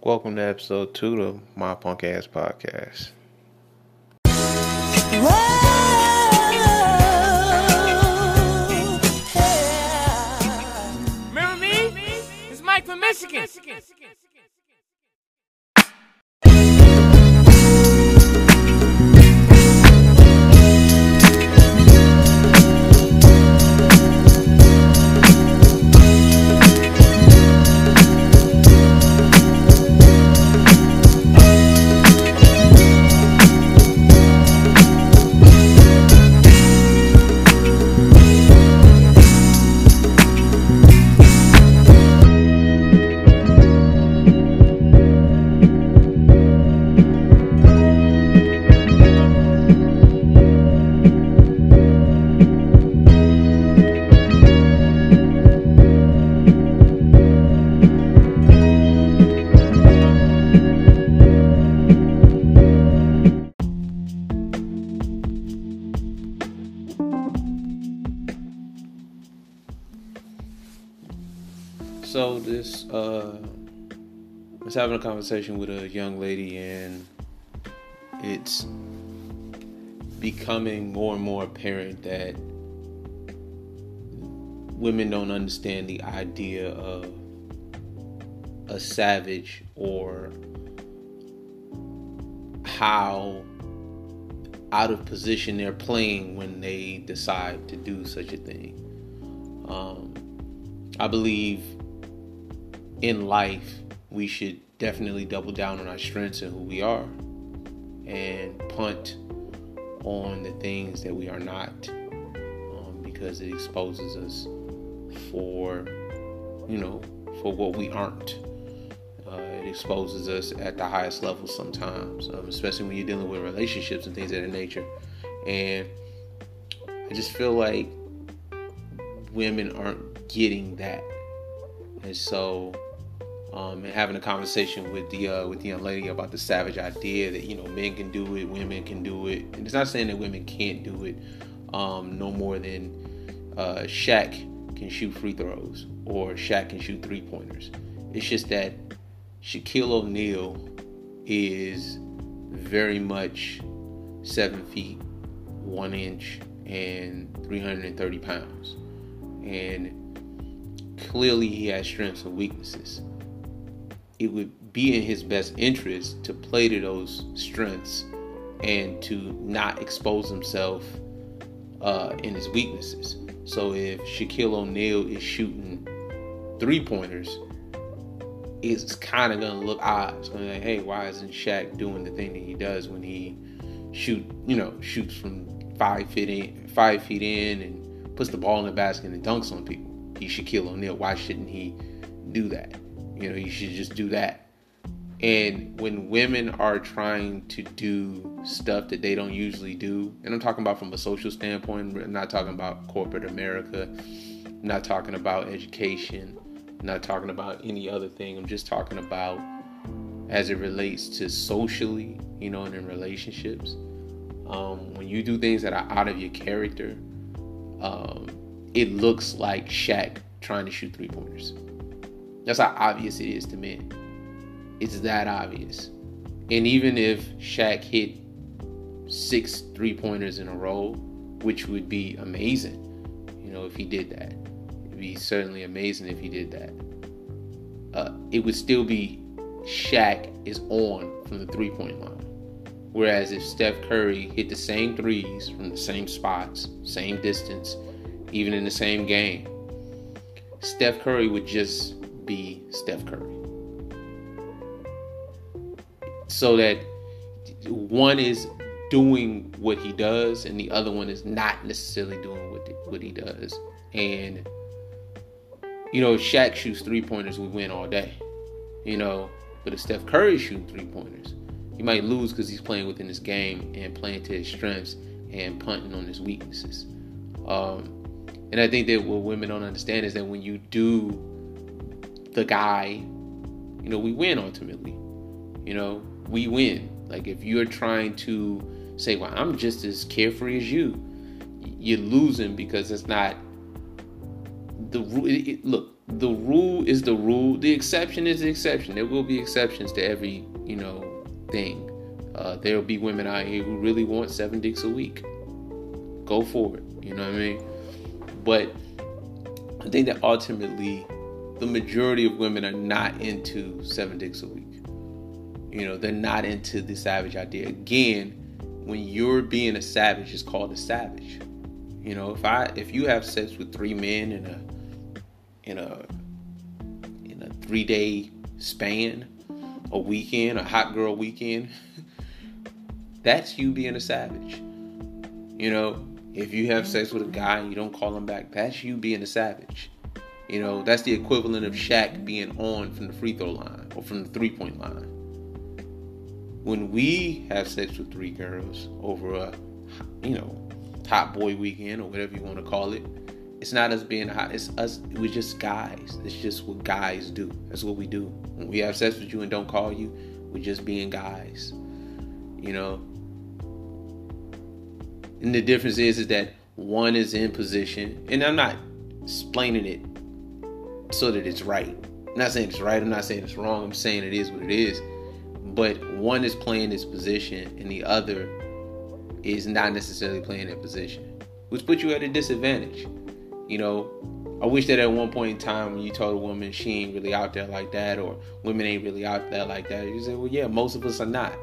Welcome to episode two of my punk ass podcast. Remember me? It's Mike from Michigan. So was having a conversation with a young lady and it's becoming more and more apparent that women don't understand the idea of a savage or how out of position they're playing when they decide to do such a thing. Um, I believe in life we should definitely double down on our strengths and who we are and punt on the things that we are not um, because it exposes us for you know for what we aren't. Uh, it exposes us at the highest level sometimes um, especially when you're dealing with relationships and things of that nature. And i just feel like women aren't getting that. And so um, and having a conversation with the uh, with the young lady about the savage idea that you know men can do it, women can do it, and it's not saying that women can't do it, um, no more than uh, Shaq can shoot free throws or Shaq can shoot three pointers. It's just that Shaquille O'Neal is very much seven feet one inch and 330 pounds, and clearly he has strengths and weaknesses it would be in his best interest to play to those strengths and to not expose himself uh, in his weaknesses. So if Shaquille O'Neal is shooting three pointers, it's kind of gonna look odd. It's gonna be like, hey, why isn't Shaq doing the thing that he does when he shoot, you know, shoots from five feet in, five feet in, and puts the ball in the basket and dunks on people? He's Shaquille O'Neal. Why shouldn't he do that? You know, you should just do that. And when women are trying to do stuff that they don't usually do, and I'm talking about from a social standpoint, I'm not talking about corporate America, I'm not talking about education, I'm not talking about any other thing. I'm just talking about as it relates to socially, you know, and in relationships. Um, when you do things that are out of your character, um, it looks like Shaq trying to shoot three pointers. That's how obvious it is to men. It's that obvious. And even if Shaq hit six three pointers in a row, which would be amazing, you know, if he did that, it'd be certainly amazing if he did that. Uh, it would still be Shaq is on from the three point line. Whereas if Steph Curry hit the same threes from the same spots, same distance, even in the same game, Steph Curry would just be Steph Curry. So that one is doing what he does and the other one is not necessarily doing what, what he does. And, you know, if Shaq shoots three pointers, we win all day. You know, but if Steph Curry shoots three pointers, he might lose because he's playing within his game and playing to his strengths and punting on his weaknesses. Um, and I think that what women don't understand is that when you do the guy, you know, we win ultimately. You know, we win. Like if you're trying to say, "Well, I'm just as carefree as you," you're losing because it's not the it, look. the rule is the rule. The exception is the exception. There will be exceptions to every, you know, thing. Uh, there will be women out here who really want seven dicks a week. Go for it. You know what I mean? But I think that ultimately, the majority of women are not into seven dicks a week. You know, they're not into the savage idea. Again, when you're being a savage, it's called a savage. You know, if I if you have sex with three men in a in a in a three day span, a weekend, a hot girl weekend, that's you being a savage. You know, if you have sex with a guy and you don't call him back, that's you being a savage. You know, that's the equivalent of Shaq being on from the free throw line or from the three point line. When we have sex with three girls over a, you know, hot boy weekend or whatever you want to call it, it's not us being hot. It's us. We're just guys. It's just what guys do. That's what we do. When we have sex with you and don't call you, we're just being guys. You know. And the difference is, is that one is in position, and I'm not explaining it so that it's right. I'm not saying it's right. I'm not saying it's wrong. I'm saying it is what it is. But one is playing this position, and the other is not necessarily playing that position, which puts you at a disadvantage. You know, I wish that at one point in time when you told a woman she ain't really out there like that or women ain't really out there like that, you say, well, yeah, most of us are not,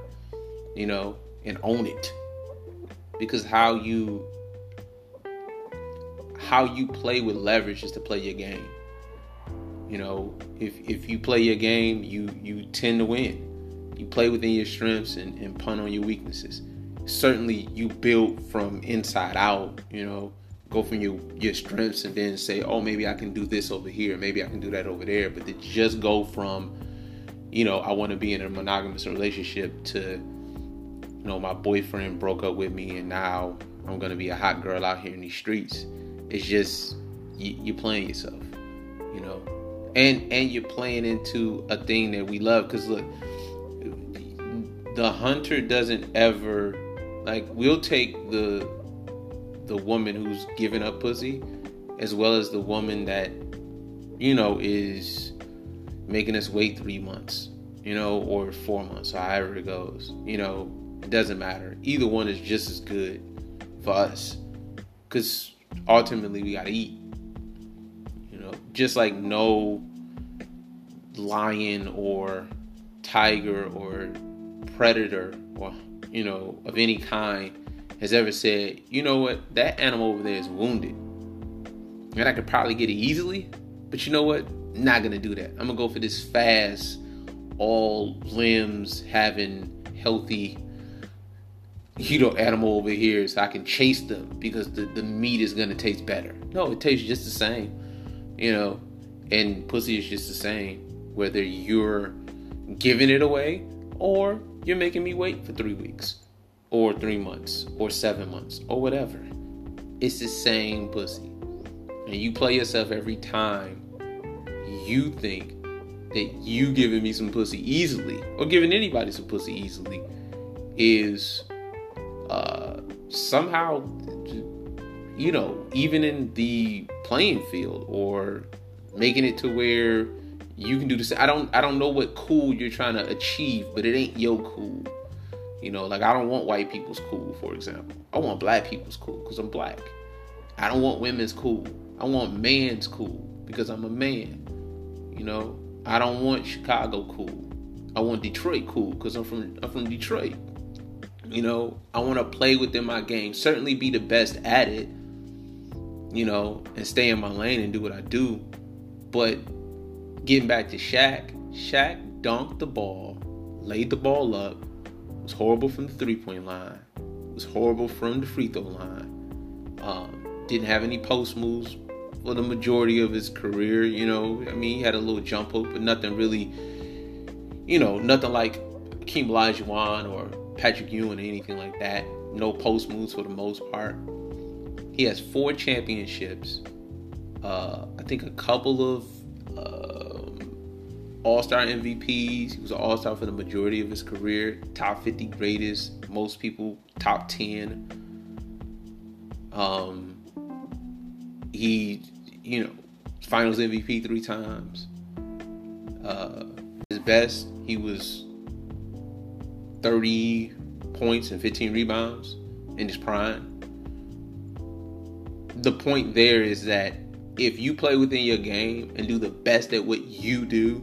you know, and own it. Because how you how you play with leverage is to play your game. You know, if if you play your game, you you tend to win. You play within your strengths and, and punt on your weaknesses. Certainly you build from inside out, you know, go from your your strengths and then say, oh, maybe I can do this over here, maybe I can do that over there. But to just go from, you know, I want to be in a monogamous relationship to, you know, my boyfriend broke up with me and now I'm gonna be a hot girl out here in these streets. It's just you, you're playing yourself, you know, and and you're playing into a thing that we love. Cause look, the hunter doesn't ever like we'll take the the woman who's giving up pussy as well as the woman that you know is making us wait three months you know or four months however it goes you know it doesn't matter. Either one is just as good for us. Because ultimately we gotta eat just like no lion or tiger or predator or you know of any kind has ever said, you know what, that animal over there is wounded. And I could probably get it easily, but you know what? Not gonna do that. I'm gonna go for this fast, all limbs having healthy, you know, animal over here so I can chase them because the, the meat is gonna taste better. No, it tastes just the same. You know, and pussy is just the same. Whether you're giving it away or you're making me wait for three weeks or three months or seven months or whatever. It's the same pussy. And you play yourself every time you think that you giving me some pussy easily or giving anybody some pussy easily is uh, somehow, you know, even in the playing field or making it to where you can do this. I don't I don't know what cool you're trying to achieve, but it ain't your cool. You know, like I don't want white people's cool, for example. I want black people's cool because I'm black. I don't want women's cool. I want man's cool because I'm a man. You know, I don't want Chicago cool. I want Detroit cool because I'm from I'm from Detroit. You know, I want to play within my game. Certainly be the best at it. You know, and stay in my lane and do what I do. But getting back to Shaq, Shaq dunked the ball, laid the ball up, was horrible from the three point line. Was horrible from the free throw line. Um, didn't have any post moves for the majority of his career. You know, I mean, he had a little jump hook, but nothing really. You know, nothing like Keem Olajuwon or Patrick Ewing or anything like that. No post moves for the most part. He has four championships. Uh, I think a couple of all Star MVPs. He was an All Star for the majority of his career. Top 50 greatest. Most people top 10. Um, he, you know, Finals MVP three times. Uh, his best, he was 30 points and 15 rebounds in his prime. The point there is that if you play within your game and do the best at what you do,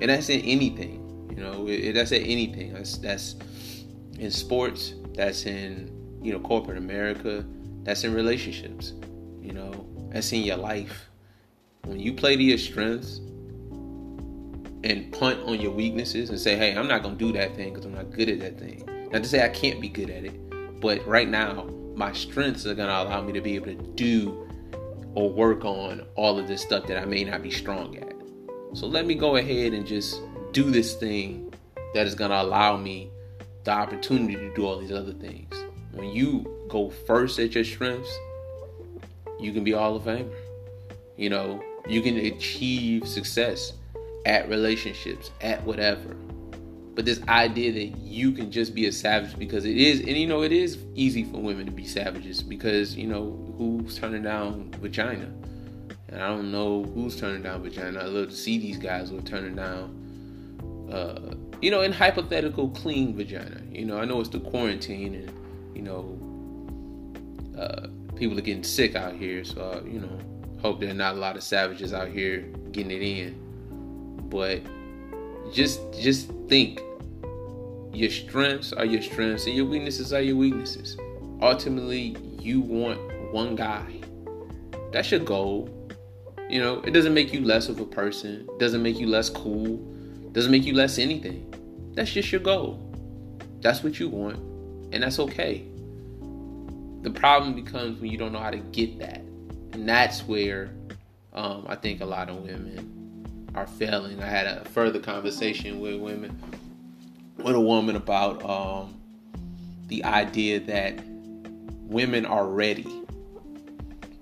and that's in anything, you know, that's in anything. That's that's in sports. That's in you know corporate America. That's in relationships. You know, that's in your life. When you play to your strengths and punt on your weaknesses and say, "Hey, I'm not gonna do that thing because I'm not good at that thing." Not to say I can't be good at it, but right now my strengths are gonna allow me to be able to do or work on all of this stuff that I may not be strong at. So let me go ahead and just do this thing that is going to allow me the opportunity to do all these other things. When you go first at your strengths, you can be Hall of Famer. You know, you can achieve success at relationships, at whatever. But this idea that you can just be a savage because it is, and you know, it is easy for women to be savages because, you know, who's turning down vagina? And I don't know who's turning down vagina. I love to see these guys who are turning down, uh, you know, in hypothetical clean vagina. You know, I know it's the quarantine and, you know, uh, people are getting sick out here. So, uh, you know, hope there are not a lot of savages out here getting it in. But just just think your strengths are your strengths and your weaknesses are your weaknesses. Ultimately, you want one guy. That's your goal. You know, it doesn't make you less of a person, doesn't make you less cool, doesn't make you less anything. That's just your goal. That's what you want, and that's okay. The problem becomes when you don't know how to get that. And that's where um, I think a lot of women are failing. I had a further conversation with women with a woman about um, the idea that women are ready.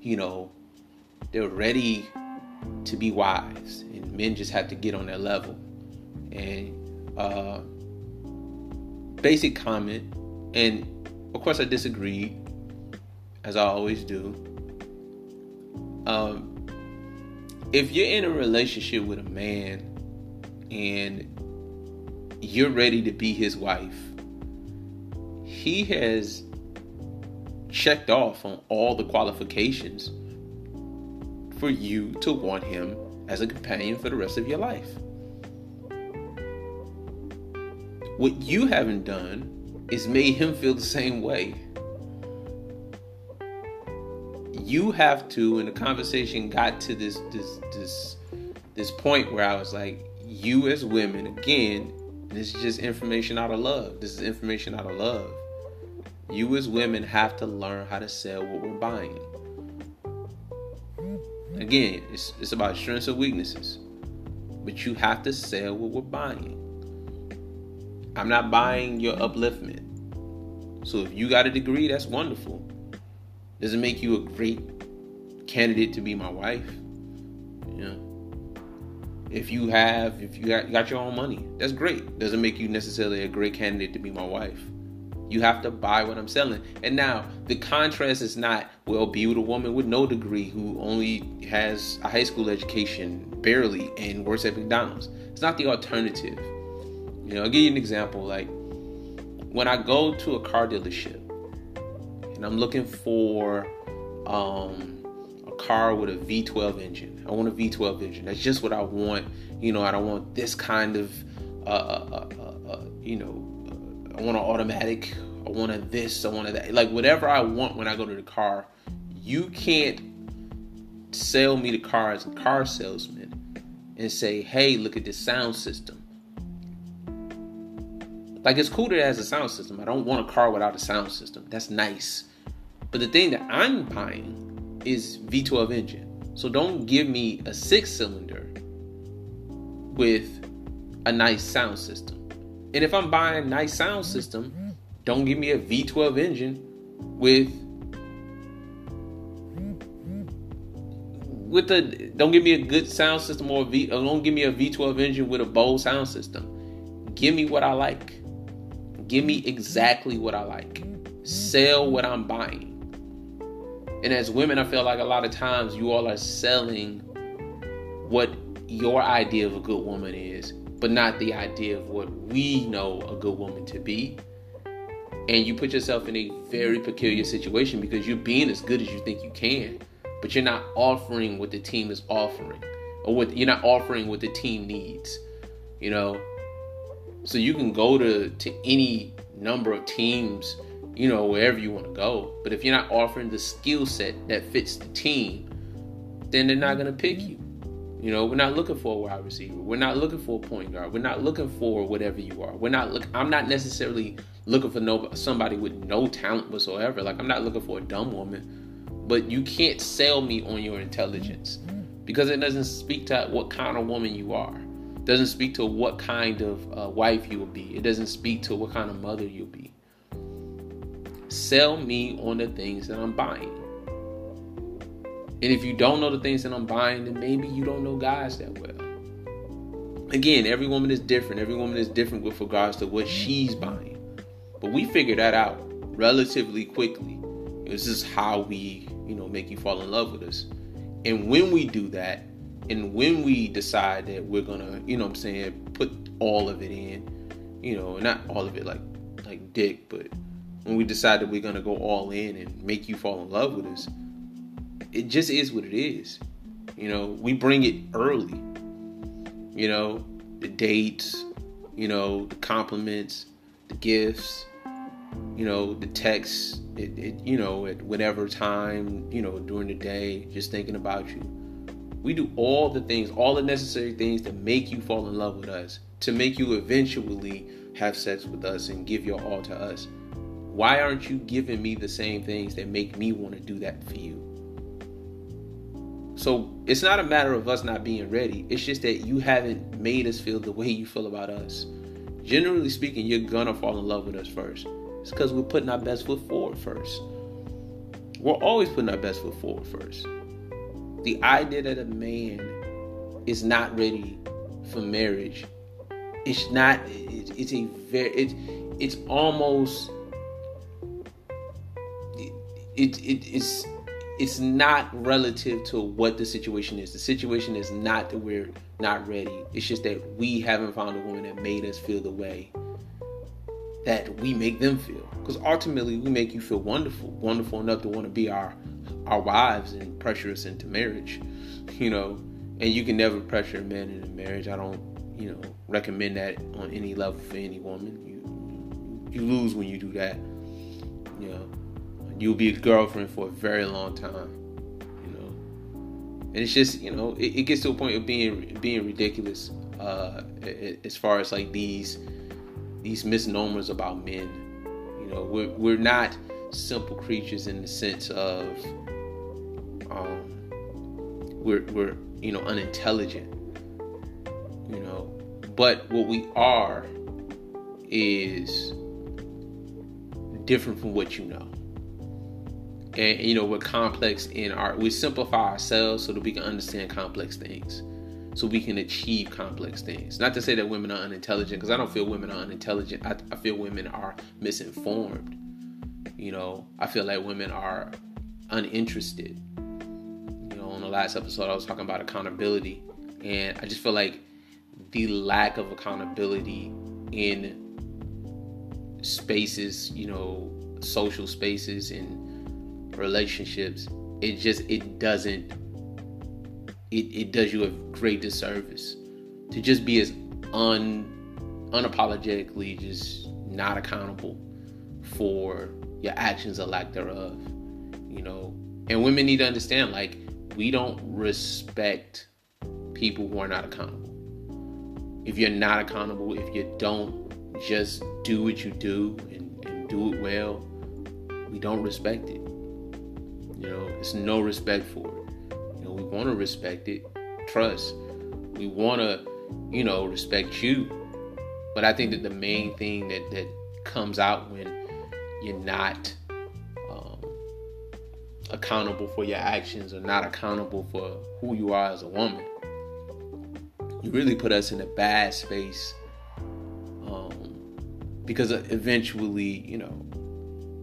You know, they're ready to be wives, and men just have to get on their level. And uh, basic comment, and of course I disagree, as I always do. Um, if you're in a relationship with a man and you're ready to be his wife, he has checked off on all the qualifications for you to want him as a companion for the rest of your life. What you haven't done is made him feel the same way. You have to, and the conversation got to this this this this point where I was like, you as women, again, this is just information out of love. This is information out of love. You as women have to learn how to sell what we're buying. Again, it's, it's about strengths and weaknesses. But you have to sell what we're buying. I'm not buying your upliftment. So if you got a degree, that's wonderful. Does it make you a great candidate to be my wife? If you have, if you got, got your own money, that's great. Doesn't make you necessarily a great candidate to be my wife. You have to buy what I'm selling. And now the contrast is not, well, be with a woman with no degree who only has a high school education, barely, and works at McDonald's. It's not the alternative. You know, I'll give you an example. Like when I go to a car dealership and I'm looking for um, a car with a V12 engine. I want a V12 engine. That's just what I want. You know, I don't want this kind of, uh, uh, uh, uh you know, I want an automatic. I want a this. I want a that. Like whatever I want when I go to the car, you can't sell me the car as a car salesman and say, "Hey, look at this sound system." Like it's cool that it has a sound system. I don't want a car without a sound system. That's nice. But the thing that I'm buying is V12 engine. So don't give me a six cylinder with a nice sound system. And if I'm buying a nice sound system, don't give me a V12 engine with with the don't give me a good sound system or a V uh, don't give me a V12 engine with a bold sound system. Give me what I like. Give me exactly what I like. Sell what I'm buying. And as women, I feel like a lot of times you all are selling what your idea of a good woman is, but not the idea of what we know a good woman to be. And you put yourself in a very peculiar situation because you're being as good as you think you can, but you're not offering what the team is offering, or what you're not offering what the team needs. You know, so you can go to to any number of teams, you know, wherever you want to go. But if you're not offering the skill set that fits the team, then they're not going to pick you. You know, we're not looking for a wide receiver. We're not looking for a point guard. We're not looking for whatever you are. We're not look. I'm not necessarily looking for no somebody with no talent whatsoever. Like I'm not looking for a dumb woman, but you can't sell me on your intelligence because it doesn't speak to what kind of woman you are. It doesn't speak to what kind of uh, wife you will be. It doesn't speak to what kind of mother you'll be. Sell me on the things that I'm buying. And if you don't know the things that I'm buying, then maybe you don't know guys that well. Again, every woman is different. Every woman is different with regards to what she's buying. But we figure that out relatively quickly. This is how we, you know, make you fall in love with us. And when we do that, and when we decide that we're gonna, you know I'm saying, put all of it in, you know, not all of it like like dick, but when we decide that we're gonna go all in and make you fall in love with us, it just is what it is. You know, we bring it early. You know, the dates, you know, the compliments, the gifts, you know, the texts, it, it, you know, at whatever time, you know, during the day, just thinking about you. We do all the things, all the necessary things to make you fall in love with us, to make you eventually have sex with us and give your all to us. Why aren't you giving me the same things that make me want to do that for you? So it's not a matter of us not being ready. It's just that you haven't made us feel the way you feel about us. Generally speaking, you're gonna fall in love with us first. It's because we're putting our best foot forward first. We're always putting our best foot forward first. The idea that a man is not ready for marriage, it's not. it's a very. It, it's almost. It, it, it it's it's not relative to what the situation is. The situation is not that we're not ready. It's just that we haven't found a woman that made us feel the way that we make them feel. Because ultimately, we make you feel wonderful, wonderful enough to want to be our our wives and pressure us into marriage. You know, and you can never pressure a man into marriage. I don't, you know, recommend that on any level for any woman. You you lose when you do that. You know you'll be a girlfriend for a very long time you know? And it's just you know it, it gets to a point of being being ridiculous uh as far as like these these misnomers about men. You know we're we're not simple creatures in the sense of um we're we're you know unintelligent you know? But what we are is different from what you know and you know we're complex in our we simplify ourselves so that we can understand complex things. So we can achieve complex things. Not to say that women are unintelligent because i don't feel women are unintelligent. I, I feel women are misinformed. You know i feel like women are uninterested. You know on the last episode i was talking about accountability and i just feel like the lack of accountability in spaces you know social spaces and relationships, it just it doesn't it, it does you a great disservice to just be as un unapologetically just not accountable for your actions or lack thereof. You know, and women need to understand like we don't respect people who are not accountable. If you're not accountable, if you don't just do what you do and, and do it well, we don't respect it. You know, it's no respect for it. You know, we want to respect it, trust. We want to, you know, respect you. But I think that the main thing that that comes out when you're not um, accountable for your actions or not accountable for who you are as a woman, you really put us in a bad space. Um, because eventually, you know,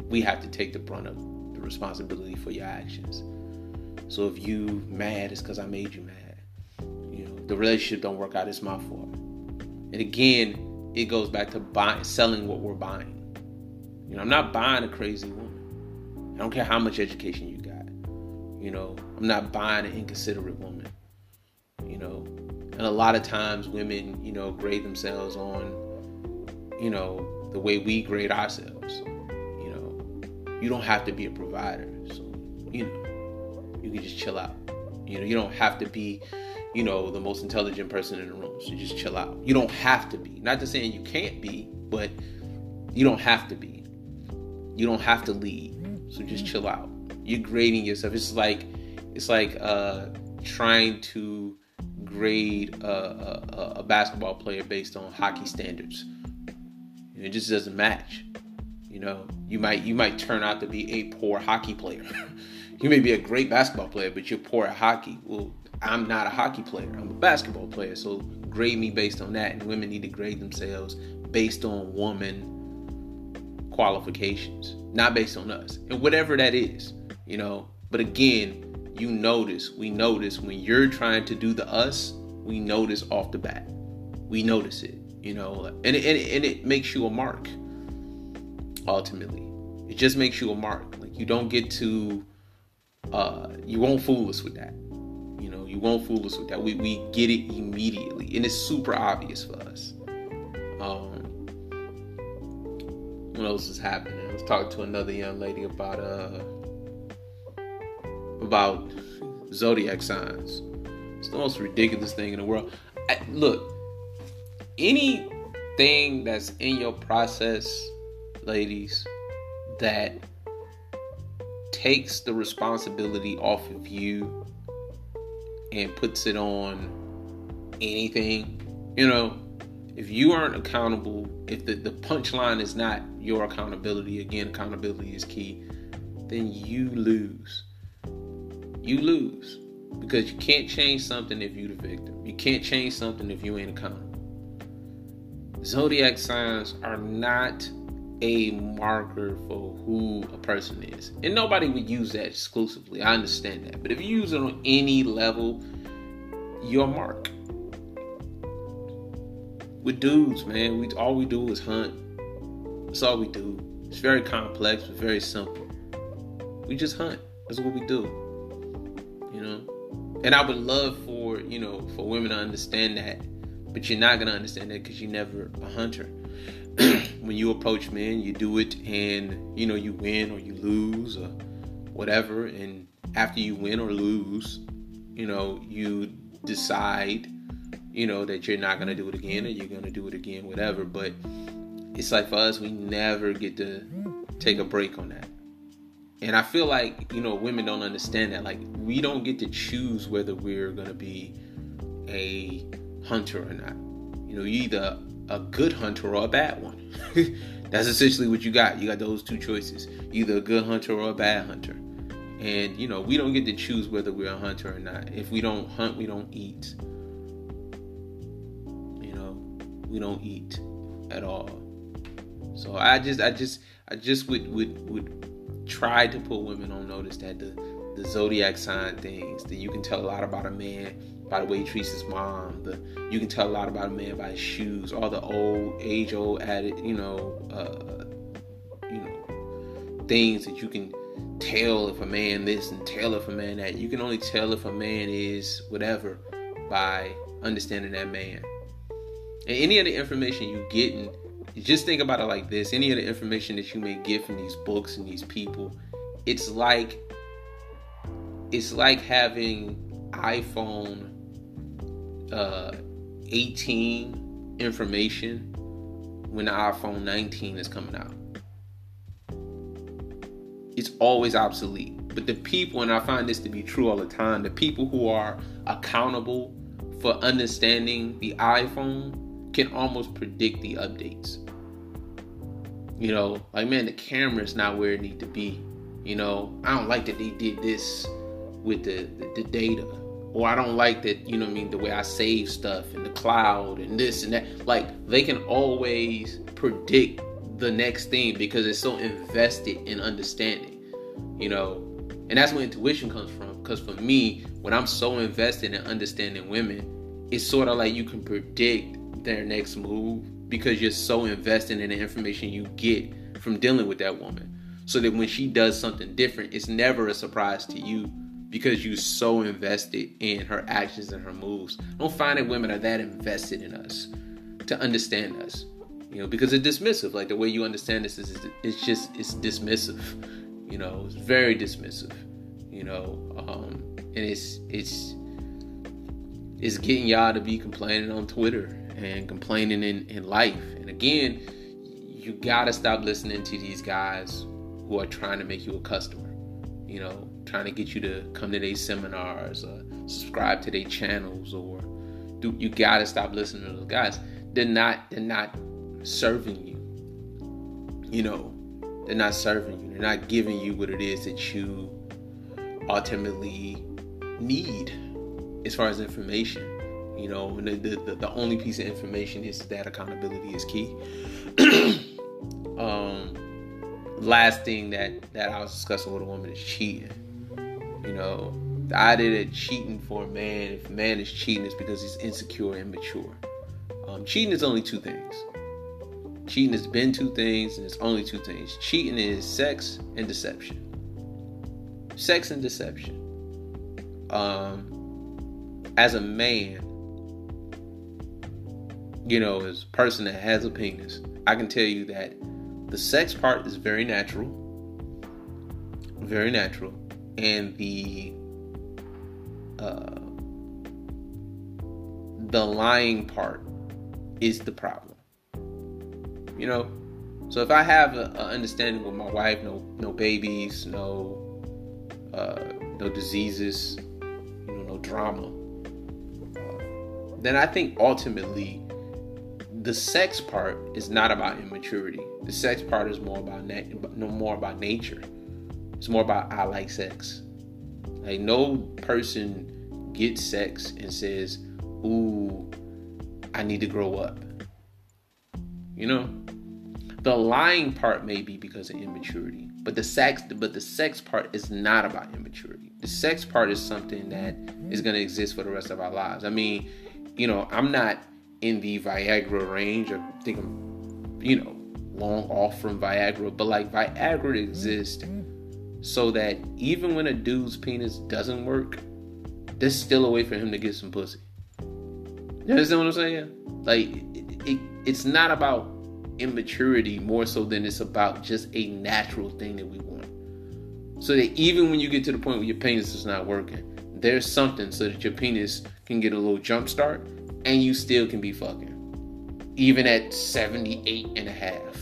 we have to take the brunt of responsibility for your actions. So if you mad, it's because I made you mad. You know, the relationship don't work out, it's my fault. And again, it goes back to buying, selling what we're buying. You know, I'm not buying a crazy woman. I don't care how much education you got. You know, I'm not buying an inconsiderate woman. You know, and a lot of times women, you know, grade themselves on, you know, the way we grade ourselves. You don't have to be a provider. So, you know, you can just chill out. You know, you don't have to be, you know, the most intelligent person in the room. So just chill out. You don't have to be. Not to saying you can't be, but you don't have to be. You don't have to lead. So just chill out. You're grading yourself. It's like it's like uh trying to grade a, a, a basketball player based on hockey standards. It just doesn't match. You know, you might you might turn out to be a poor hockey player. you may be a great basketball player, but you're poor at hockey. Well, I'm not a hockey player. I'm a basketball player. So grade me based on that. And women need to grade themselves based on woman qualifications, not based on us. And whatever that is, you know. But again, you notice, we notice when you're trying to do the us, we notice off the bat. We notice it, you know, and it, and it, and it makes you a mark. Ultimately, it just makes you a mark. Like you don't get to, uh, you won't fool us with that. You know, you won't fool us with that. We we get it immediately, and it's super obvious for us. Um, what else is happening? I was talking to another young lady about uh about zodiac signs. It's the most ridiculous thing in the world. I, look, anything that's in your process, ladies, that takes the responsibility off of you and puts it on anything, you know, if you aren't accountable, if the, the punchline is not your accountability, again, accountability is key, then you lose. You lose. Because you can't change something if you're the victim. You can't change something if you ain't accountable. Zodiac signs are not a marker for who a person is. And nobody would use that exclusively. I understand that. But if you use it on any level, you're a mark with dudes, man, we all we do is hunt. That's all we do. It's very complex, but very simple. We just hunt. That's what we do. You know? And I would love for, you know, for women to understand that. But you're not gonna understand that because you're never a hunter. when you approach men, you do it and you know you win or you lose or whatever. And after you win or lose, you know, you decide you know, that you're not gonna do it again or you're gonna do it again, whatever. But it's like for us, we never get to take a break on that. And I feel like, you know, women don't understand that. Like, we don't get to choose whether we're gonna be a hunter or not. You know, you either a good hunter or a bad one. That's essentially what you got. You got those two choices. Either a good hunter or a bad hunter. And you know, we don't get to choose whether we're a hunter or not. If we don't hunt, we don't eat You know, we don't eat at all. So I just I just I just would would would try to put women on notice that the the zodiac sign things that you can tell a lot about a man by the way he treats his mom. The you can tell a lot about a man by his shoes. All the old age old added you know uh, you know things that you can tell if a man this and tell if a man that. You can only tell if a man is whatever by understanding that man. And any of the information you get, and just think about it like this: any of the information that you may get from these books and these people, it's like it's like having iPhone uh, 18 information when the iPhone 19 is coming out. It's always obsolete. But the people, and I find this to be true all the time, the people who are accountable for understanding the iPhone can almost predict the updates. You know, like man, the camera's not where it need to be. You know, I don't like that they did this with the, the, the data. Or I don't like that, you know I mean, the way I save stuff in the cloud and this and that. Like they can always predict the next thing because it's so invested in understanding. You know, and that's where intuition comes from. Because for me, when I'm so invested in understanding women, it's sort of like you can predict their next move because you're so invested in the information you get from dealing with that woman. So that when she does something different, it's never a surprise to you because you're so invested in her actions and her moves. I don't find that women are that invested in us to understand us. You know, because it's dismissive. Like the way you understand this is it's just it's dismissive. You know, it's very dismissive. You know, um, and it's it's it's getting y'all to be complaining on Twitter and complaining in, in life. And again, you gotta stop listening to these guys who are trying to make you a customer. You know, trying to get you to come to their seminars or subscribe to their channels or do you gotta stop listening to those guys. They're not they're not serving you. You know, they're not serving you. They're not giving you what it is that you ultimately need as far as information. You know, the, the, the only piece of information is that accountability is key. um, last thing that, that I was discussing with a woman is cheating. You know, the idea that cheating for a man, if a man is cheating, is because he's insecure and immature. Um, cheating is only two things Cheating has been two things, and it's only two things. Cheating is sex and deception. Sex and deception. Um, as a man, you know, as a person that has a penis, I can tell you that the sex part is very natural, very natural, and the uh, the lying part is the problem you know. So if I have an understanding with my wife, no no babies, no uh, no diseases, you know, no drama, then I think ultimately the sex part is not about immaturity. The sex part is more about no more about nature. It's more about I like sex. Like no person gets sex and says, "Ooh, I need to grow up." You know, the lying part may be because of immaturity, but the sex, but the sex part is not about immaturity. The sex part is something that is going to exist for the rest of our lives. I mean, you know, I'm not in the Viagra range. I think I'm, you know, long off from Viagra, but like Viagra exists so that even when a dude's penis doesn't work, there's still a way for him to get some pussy. You understand what I'm saying? Like, it, it, it's not about immaturity more so than it's about just a natural thing that we want. So that even when you get to the point where your penis is not working, there's something so that your penis can get a little jump start and you still can be fucking. Even at 78 and a half.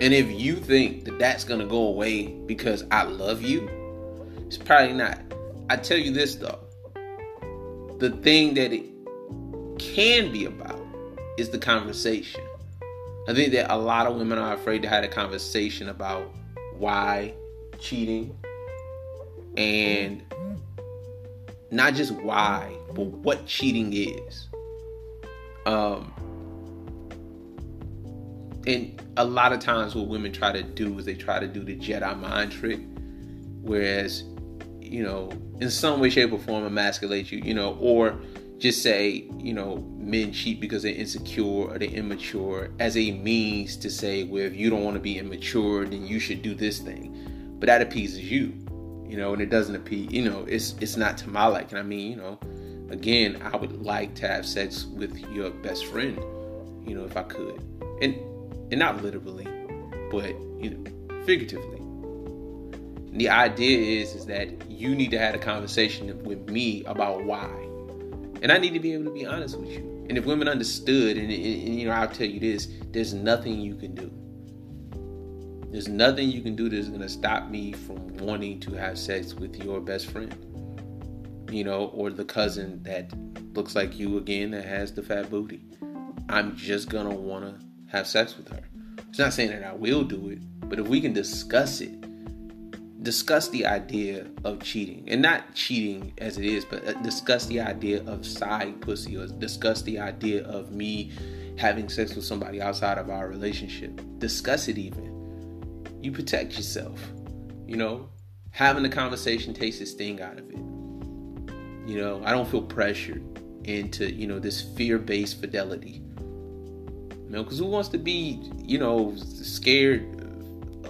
And if you think that that's going to go away because I love you, it's probably not. I tell you this though. The thing that it can be about is the conversation. I think that a lot of women are afraid to have a conversation about why cheating and not just why, but what cheating is. Um, and a lot of times, what women try to do is they try to do the Jedi mind trick, whereas, you know, in some way, shape, or form, emasculate you, you know, or just say, you know, men cheat because they're insecure or they're immature as a means to say, well, if you don't want to be immature, then you should do this thing. But that appeases you, you know, and it doesn't appease, you know, it's it's not to my liking. I mean, you know, again, I would like to have sex with your best friend, you know, if I could. And and not literally, but you know, figuratively. And the idea is is that you need to have a conversation with me about why and I need to be able to be honest with you. And if women understood, and, and, and, you know, I'll tell you this: there's nothing you can do. There's nothing you can do that's gonna stop me from wanting to have sex with your best friend, you know, or the cousin that looks like you again that has the fat booty. I'm just gonna wanna have sex with her. It's not saying that I will do it, but if we can discuss it discuss the idea of cheating and not cheating as it is but uh, discuss the idea of side pussy or discuss the idea of me having sex with somebody outside of our relationship discuss it even you protect yourself you know having the conversation takes the sting out of it You know, I don't feel pressured into, you know, this fear-based fidelity. Know, because who wants to be, you know, scared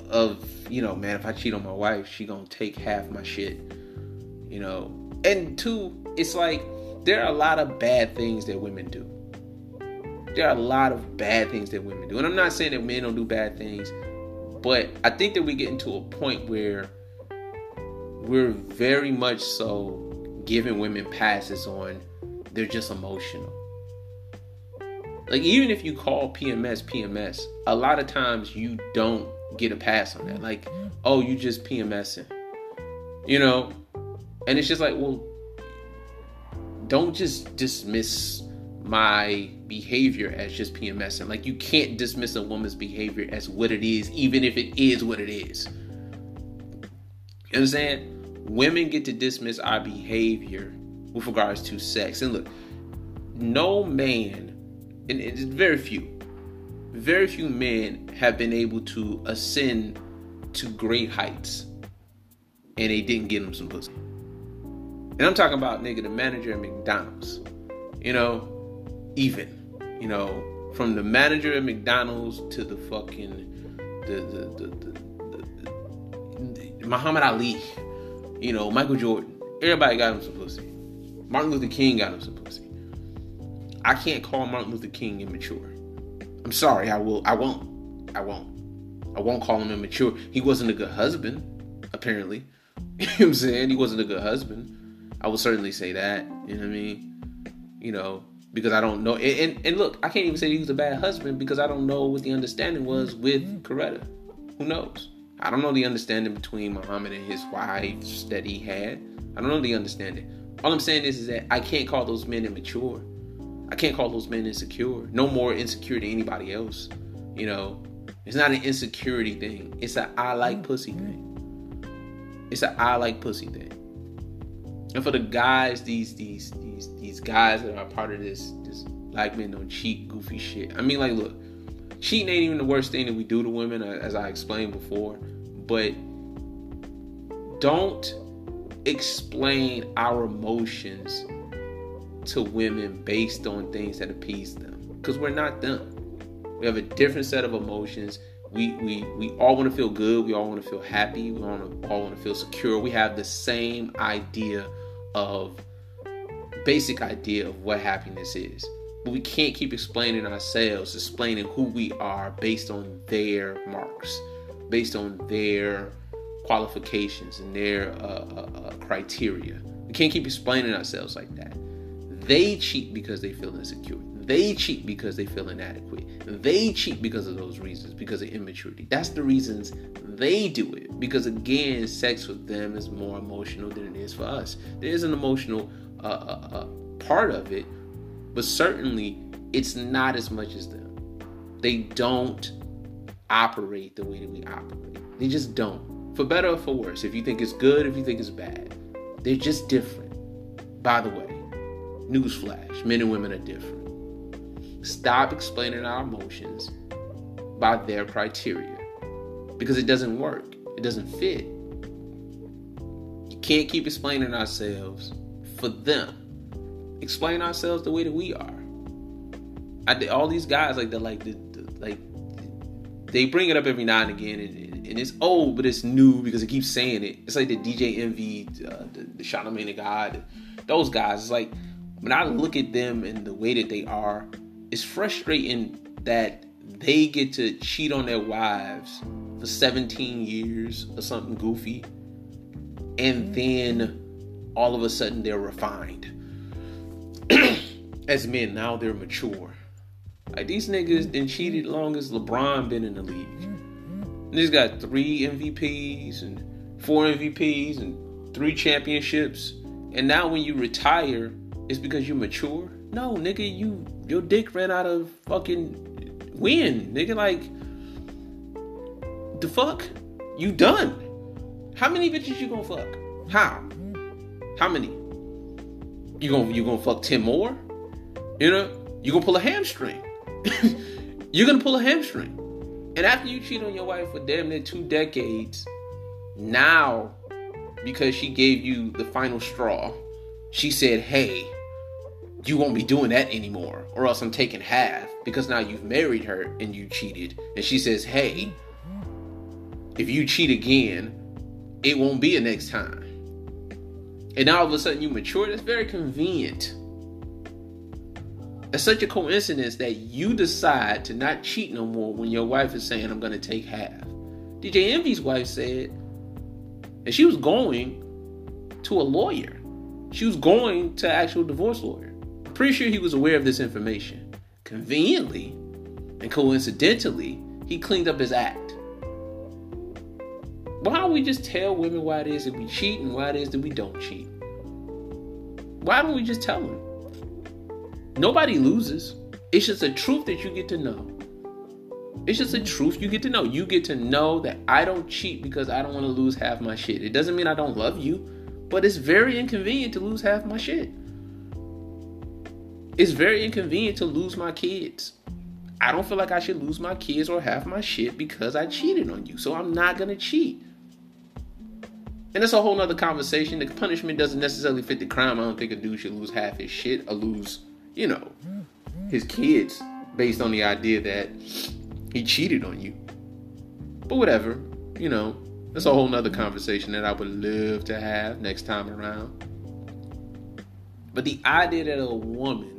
of, you know, man, if I cheat on my wife, she gonna take half my shit. You know, and two, it's like there are a lot of bad things that women do. There are a lot of bad things that women do, and I'm not saying that men don't do bad things, but I think that we get into a point where we're very much so giving women passes on they're just emotional. Like even if you call PMS PMS, a lot of times you don't get a pass on that. Like, oh, you just PMSing. You know? And it's just like, well, don't just dismiss my behavior as just PMSing. Like you can't dismiss a woman's behavior as what it is, even if it is what it is. You know what I'm saying? Women get to dismiss our behavior with regards to sex. And look, no man, and it's very few, very few men have been able to ascend to great heights and they didn't get them some pussy. And I'm talking about nigga the manager at McDonald's. You know, even. You know, from the manager at McDonald's to the fucking the the the, the, Muhammad Ali. You know, Michael Jordan. Everybody got him some pussy. Martin Luther King got him some pussy. I can't call Martin Luther King immature. I'm sorry, I will I won't. I won't. I won't call him immature. He wasn't a good husband, apparently. you know what I'm saying? He wasn't a good husband. I will certainly say that. You know what I mean? You know, because I don't know. And, and, and look, I can't even say he was a bad husband because I don't know what the understanding was with Coretta. Who knows? I don't know the understanding between Muhammad and his wives that he had. I don't know the understanding. All I'm saying is, is that I can't call those men immature. I can't call those men insecure. No more insecure than anybody else. You know, it's not an insecurity thing. It's a I like pussy thing. It's a I like pussy thing. And for the guys, these these these these guys that are part of this this black men don't cheat goofy shit. I mean, like, look, cheating ain't even the worst thing that we do to women, uh, as I explained before. But don't explain our emotions to women based on things that appease them because we're not them. We have a different set of emotions. We we we all want to feel good. We all want to feel happy. We all want to, feel secure. We have the same idea of basic idea of what happiness is. But we can't keep explaining ourselves, explaining who we are based on their marks, based on their qualifications and their uh, uh, uh, criteria. We can't keep explaining ourselves like that. They cheat because they feel insecure. They cheat because they feel inadequate. They cheat because of those reasons, because of immaturity. That's the reasons they do it. Because again, sex with them is more emotional than it is for us. There is an emotional uh, uh, uh, part of it, but certainly it's not as much as them. They don't operate the way that we operate. They just don't. For better or for worse. If you think it's good, if you think it's bad, they're just different. By the way, newsflash men and women are different. Stop explaining our emotions by their criteria because it doesn't work, it doesn't fit. You can't keep explaining ourselves for them. Explain ourselves the way that we are. I all these guys like the like the, the like they bring it up every now and again, and, and, it's old, but it's new because it keeps saying it. It's like the DJ Envy, uh, the, the Charlamagne tha God, those guys. It's like when I look at them and the way that they are, it's frustrating that they get to cheat on their wives for 17 years or something goofy, and then all of a sudden they're refined. As men, now they're mature. Like these niggas been cheated long as LeBron been in the league. He's got three MVPs and four MVPs and three championships. And now when you retire, it's because you're mature. No, nigga, you your dick ran out of fucking wind, nigga. Like the fuck, you done. How many bitches you gonna fuck? How? How many? You gonna you gonna fuck ten more? You know, you gonna pull a hamstring. You're gonna pull a hamstring. And after you cheat on your wife for damn near two decades, now because she gave you the final straw, she said, Hey, you won't be doing that anymore, or else I'm taking half because now you've married her and you cheated. And she says, Hey, if you cheat again, it won't be a next time. And now all of a sudden you mature. That's very convenient. It's such a coincidence that you decide to not cheat no more when your wife is saying, I'm going to take half. DJ Envy's wife said, and she was going to a lawyer. She was going to actual divorce lawyer. Pretty sure he was aware of this information. Conveniently and coincidentally, he cleaned up his act. Why don't we just tell women why it is that we cheat and why it is that we don't cheat? Why don't we just tell them? Nobody loses. It's just a truth that you get to know. It's just a truth you get to know. You get to know that I don't cheat because I don't want to lose half my shit. It doesn't mean I don't love you, but it's very inconvenient to lose half my shit. It's very inconvenient to lose my kids. I don't feel like I should lose my kids or half my shit because I cheated on you. So I'm not to cheat. And that's a whole nother conversation. The punishment doesn't necessarily fit the crime. I don't think a dude should lose half his shit or lose, you know, his kids based on the idea that he cheated on you. But whatever, you know, that's a whole nother conversation that I would love to have next time around. But the idea that a woman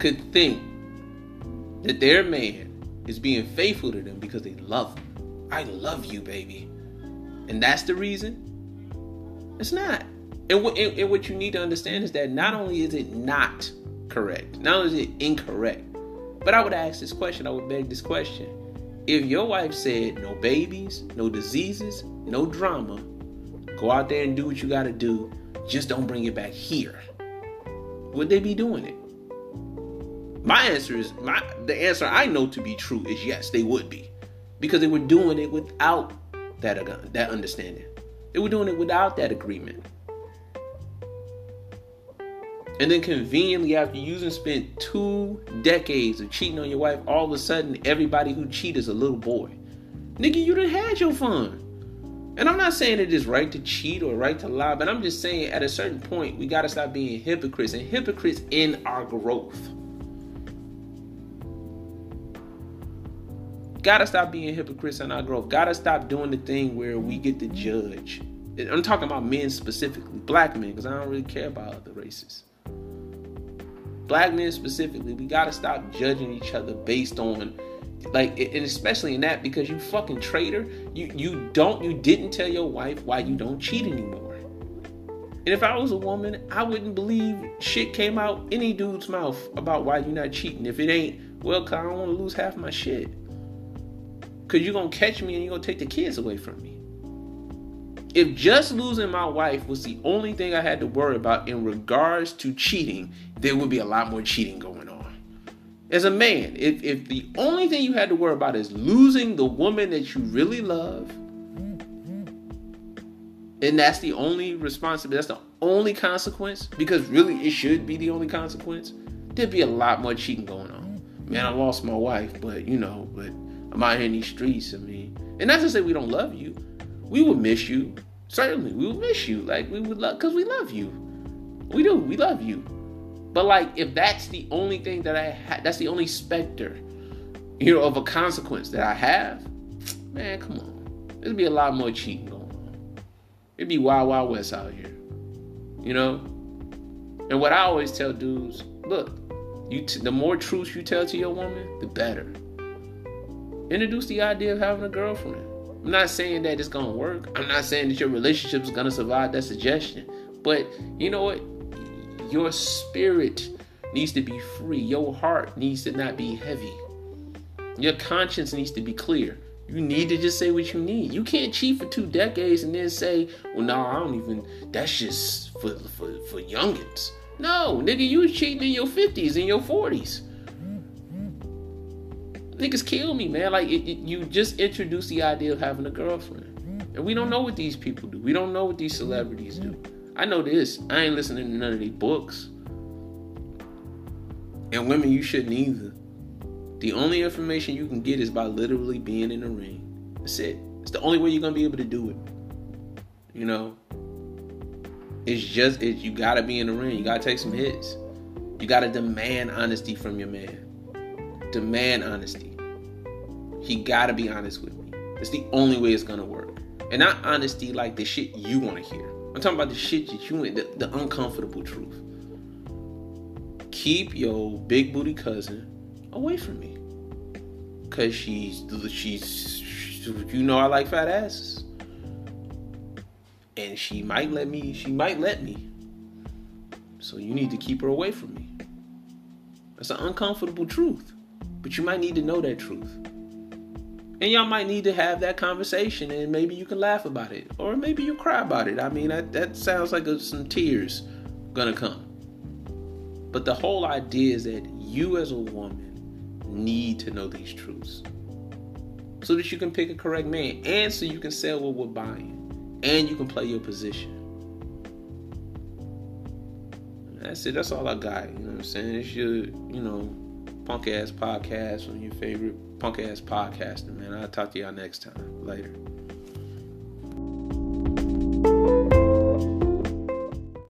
could think that their man is being faithful to them because they love them. I love you, baby. And that's the reason? It's not. And, and, and what you need to understand is that not only is it not correct, not only is it incorrect, but I would ask this question, I would beg this question. If your wife said no babies, no diseases, no drama, go out there and do what you got to do, just don't bring it back here, would they be doing it? My answer is my the answer I know to be true is yes, they would be. Because they were doing it without that uh, that understanding. They were doing it without that agreement. And then conveniently, after using spent two decades of cheating on your wife, all of a sudden everybody who cheat is a little boy. Nigga, you done had your fun. And I'm not saying it is right to cheat or right to lie, but I'm just saying at a certain point we gotta stop being hypocrites and hypocrites in our growth. Gotta stop being hypocrites in our growth. Gotta stop doing the thing where we get to judge. I'm talking about men specifically, black men, because I don't really care about other races. Black men specifically, we gotta stop judging each other based on like and especially in that because you fucking traitor. You you don't you didn't tell your wife why you don't cheat anymore. And if i was a woman i wouldn't believe shit came out any dude's mouth about why you're not cheating. If it ain't well cause i don't want to lose half my shit because you're gonna catch me and you're gonna take the kids away from me if just losing my wife was the only thing I had to worry about in regards to cheating, there would be a lot more cheating going on. As a man, if, if the only thing you had to worry about is losing the woman that you really love, and that's the only responsibility, that's the only consequence, because really it should be the only consequence, there'd be a lot more cheating going on. Man, I lost my wife, but you know, but I'm out here in these streets. I mean, and not to say we don't love you we would miss you. Certainly, we would miss you. Like we would love, cause we love you. We do. We love you. But like, if that's the only thing that I had, that's the only specter, you know, of a consequence that I have. Man, come on. There'd be a lot more cheating going on. It'd be wild, wild west out here. You know. And what I always tell dudes, look, you t- the more truths you tell to your woman, the better. Introduce the idea of having a girlfriend. I'm not saying that it's gonna work. I'm not saying that your relationship is gonna survive that suggestion. But you know what? Your spirit needs to be free. Your heart needs to not be heavy. Your conscience needs to be clear. You need to just say what you need. You can't cheat for two decades and then say, well, no, I don't even, that's just for, for, for youngins. No, nigga, you was cheating in your 50s, in your 40s niggas kill me, man. Like it, it, you just introduce the idea of having a girlfriend, and we don't know what these people do. We don't know what these celebrities do. I know this. I ain't listening to none of these books. And women, you shouldn't either. The only information you can get is by literally being in the ring. That's it. It's the only way you're gonna be able to do it. You know. It's just it, you gotta be in the ring. You gotta take some hits. You gotta demand honesty from your man. Demand honesty. He gotta be honest with me. It's the only way it's gonna work. And not honesty like the shit you want to hear. I'm talking about the shit that you want, the, the uncomfortable truth. Keep your big booty cousin away from me. Cause she's she's you know I like fat asses. And she might let me she might let me. So you need to keep her away from me. That's an uncomfortable truth. But you might need to know that truth. And y'all might need to have that conversation and maybe you can laugh about it. Or maybe you cry about it. I mean, that, that sounds like a, some tears gonna come. But the whole idea is that you as a woman need to know these truths. So that you can pick a correct man and so you can sell what we're buying. And you can play your position. That's it. That's all I got. You know what I'm saying? It's your, you know, punk ass podcast on your favorite punk ass podcaster, man. I'll talk to y'all next time. Later.